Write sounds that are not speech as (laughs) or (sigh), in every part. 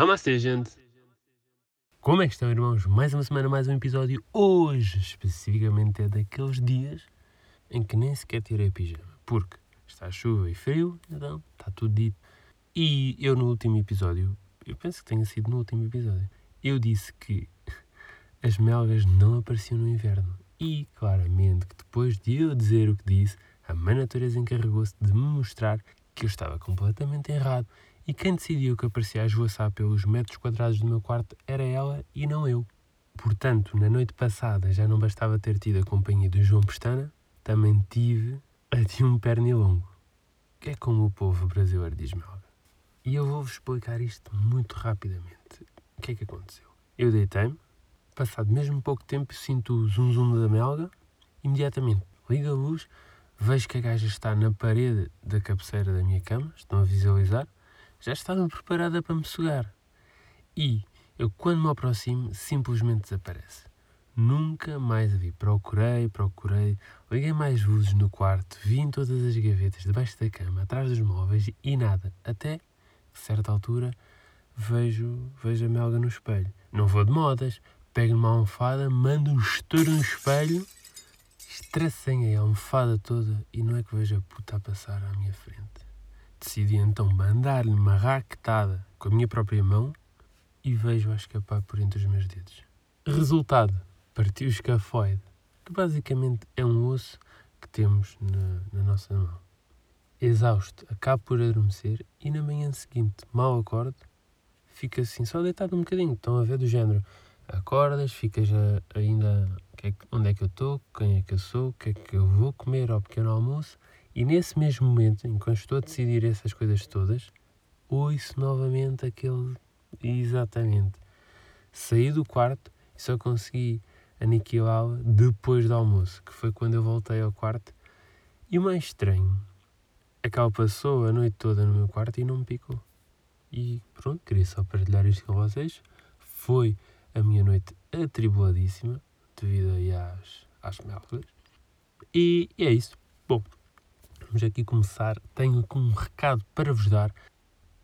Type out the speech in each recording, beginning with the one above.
Namastê, gente! Como é que estão, irmãos? Mais uma semana, mais um episódio. Hoje, especificamente, é daqueles dias em que nem sequer tirei pijama. Porque está chuva e frio, então está tudo dito. E eu, no último episódio, eu penso que tenha sido no último episódio, eu disse que (laughs) as melgas não apareciam no inverno. E, claramente, que depois de eu dizer o que disse, a Mãe Natureza encarregou-se de me mostrar que eu estava completamente errado e quem decidiu que aparecia a esvoaçar pelos metros quadrados do meu quarto era ela e não eu. Portanto, na noite passada já não bastava ter tido a companhia do João Pestana, também tive a de um pernilongo, que é como o povo brasileiro diz melga. E eu vou-vos explicar isto muito rapidamente. O que é que aconteceu? Eu deitei-me, passado mesmo pouco tempo sinto o zum zum da melga, imediatamente ligo a luz, vejo que a gaja está na parede da cabeceira da minha cama, estão a visualizar, já estava preparada para me sugar. E eu, quando me aproximo, simplesmente desaparece. Nunca mais a vi. Procurei, procurei, liguei mais luzes no quarto, vi em todas as gavetas, debaixo da cama, atrás dos móveis e nada. Até que, certa altura, vejo, vejo a melga no espelho. Não vou de modas, pego numa almofada, mando um estouro no espelho, estracei a almofada toda e não é que vejo a puta a passar à minha frente. Decidi então mandar-lhe uma raquetada com a minha própria mão e vejo-a escapar por entre os meus dedos. Resultado: partiu o escafoide, que basicamente é um osso que temos na, na nossa mão. Exausto, acabo por adormecer e na manhã seguinte, mal acordo, fico assim, só deitado um bocadinho. Estão a ver do género. Acordas, ficas ainda é onde é que eu estou, quem é que eu sou, o que é que eu vou comer ao pequeno almoço e nesse mesmo momento, enquanto estou a decidir essas coisas todas, ouço novamente aquele. Exatamente. Saí do quarto e só consegui aniquilá-la depois do almoço, que foi quando eu voltei ao quarto. E o mais estranho é que ela passou a noite toda no meu quarto e não me picou. E pronto, queria só partilhar isto com vocês. Foi a minha noite atribuladíssima, devido às, às melgas. E, e é isso. Bom, vamos aqui começar. Tenho aqui um recado para vos dar.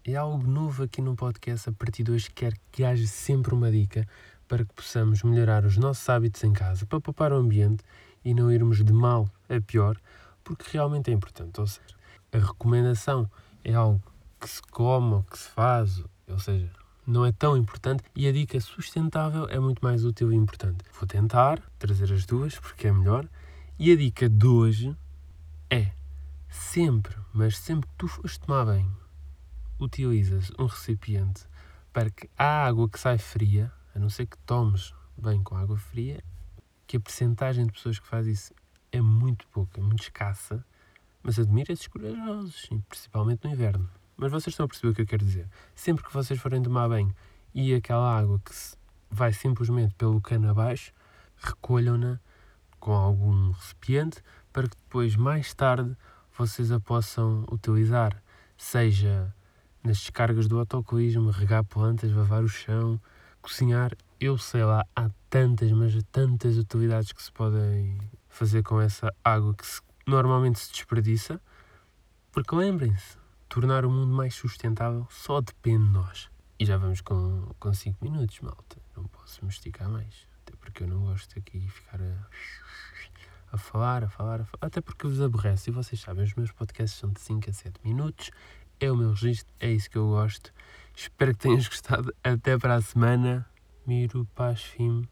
É algo novo aqui no podcast. A partir de hoje, quero que haja sempre uma dica para que possamos melhorar os nossos hábitos em casa, para poupar o ambiente e não irmos de mal a pior, porque realmente é importante. Ou seja, a recomendação é algo que se come ou que se faz, ou seja, não é tão importante e a dica sustentável é muito mais útil e importante. Vou tentar trazer as duas porque é melhor. E a dica de hoje é sempre, mas sempre que tu fores tomar banho, utilizas um recipiente para que a água que sai fria, a não ser que tomes bem com água fria, que a percentagem de pessoas que faz isso é muito pouca, muito escassa, mas admira esses corajosos, principalmente no inverno. Mas vocês estão a perceber o que eu quero dizer. Sempre que vocês forem tomar banho e aquela água que vai simplesmente pelo cano abaixo, recolham-na com algum recipiente para que depois, mais tarde, vocês a possam utilizar, seja nas descargas do autocolismo, regar plantas, lavar o chão, cozinhar. Eu sei lá, há tantas, mas tantas utilidades que se podem fazer com essa água que se, normalmente se desperdiça. Porque lembrem-se, tornar o mundo mais sustentável só depende de nós. E já vamos com 5 cinco minutos, malta. Não posso me esticar mais. Até porque eu não gosto aqui ficar a falar, a falar, a falar, até porque vos aborrece. E vocês sabem, os meus podcasts são de 5 a 7 minutos, é o meu registro, é isso que eu gosto. Espero que tenhas (laughs) gostado. Até para a semana. Miro, paz, fim.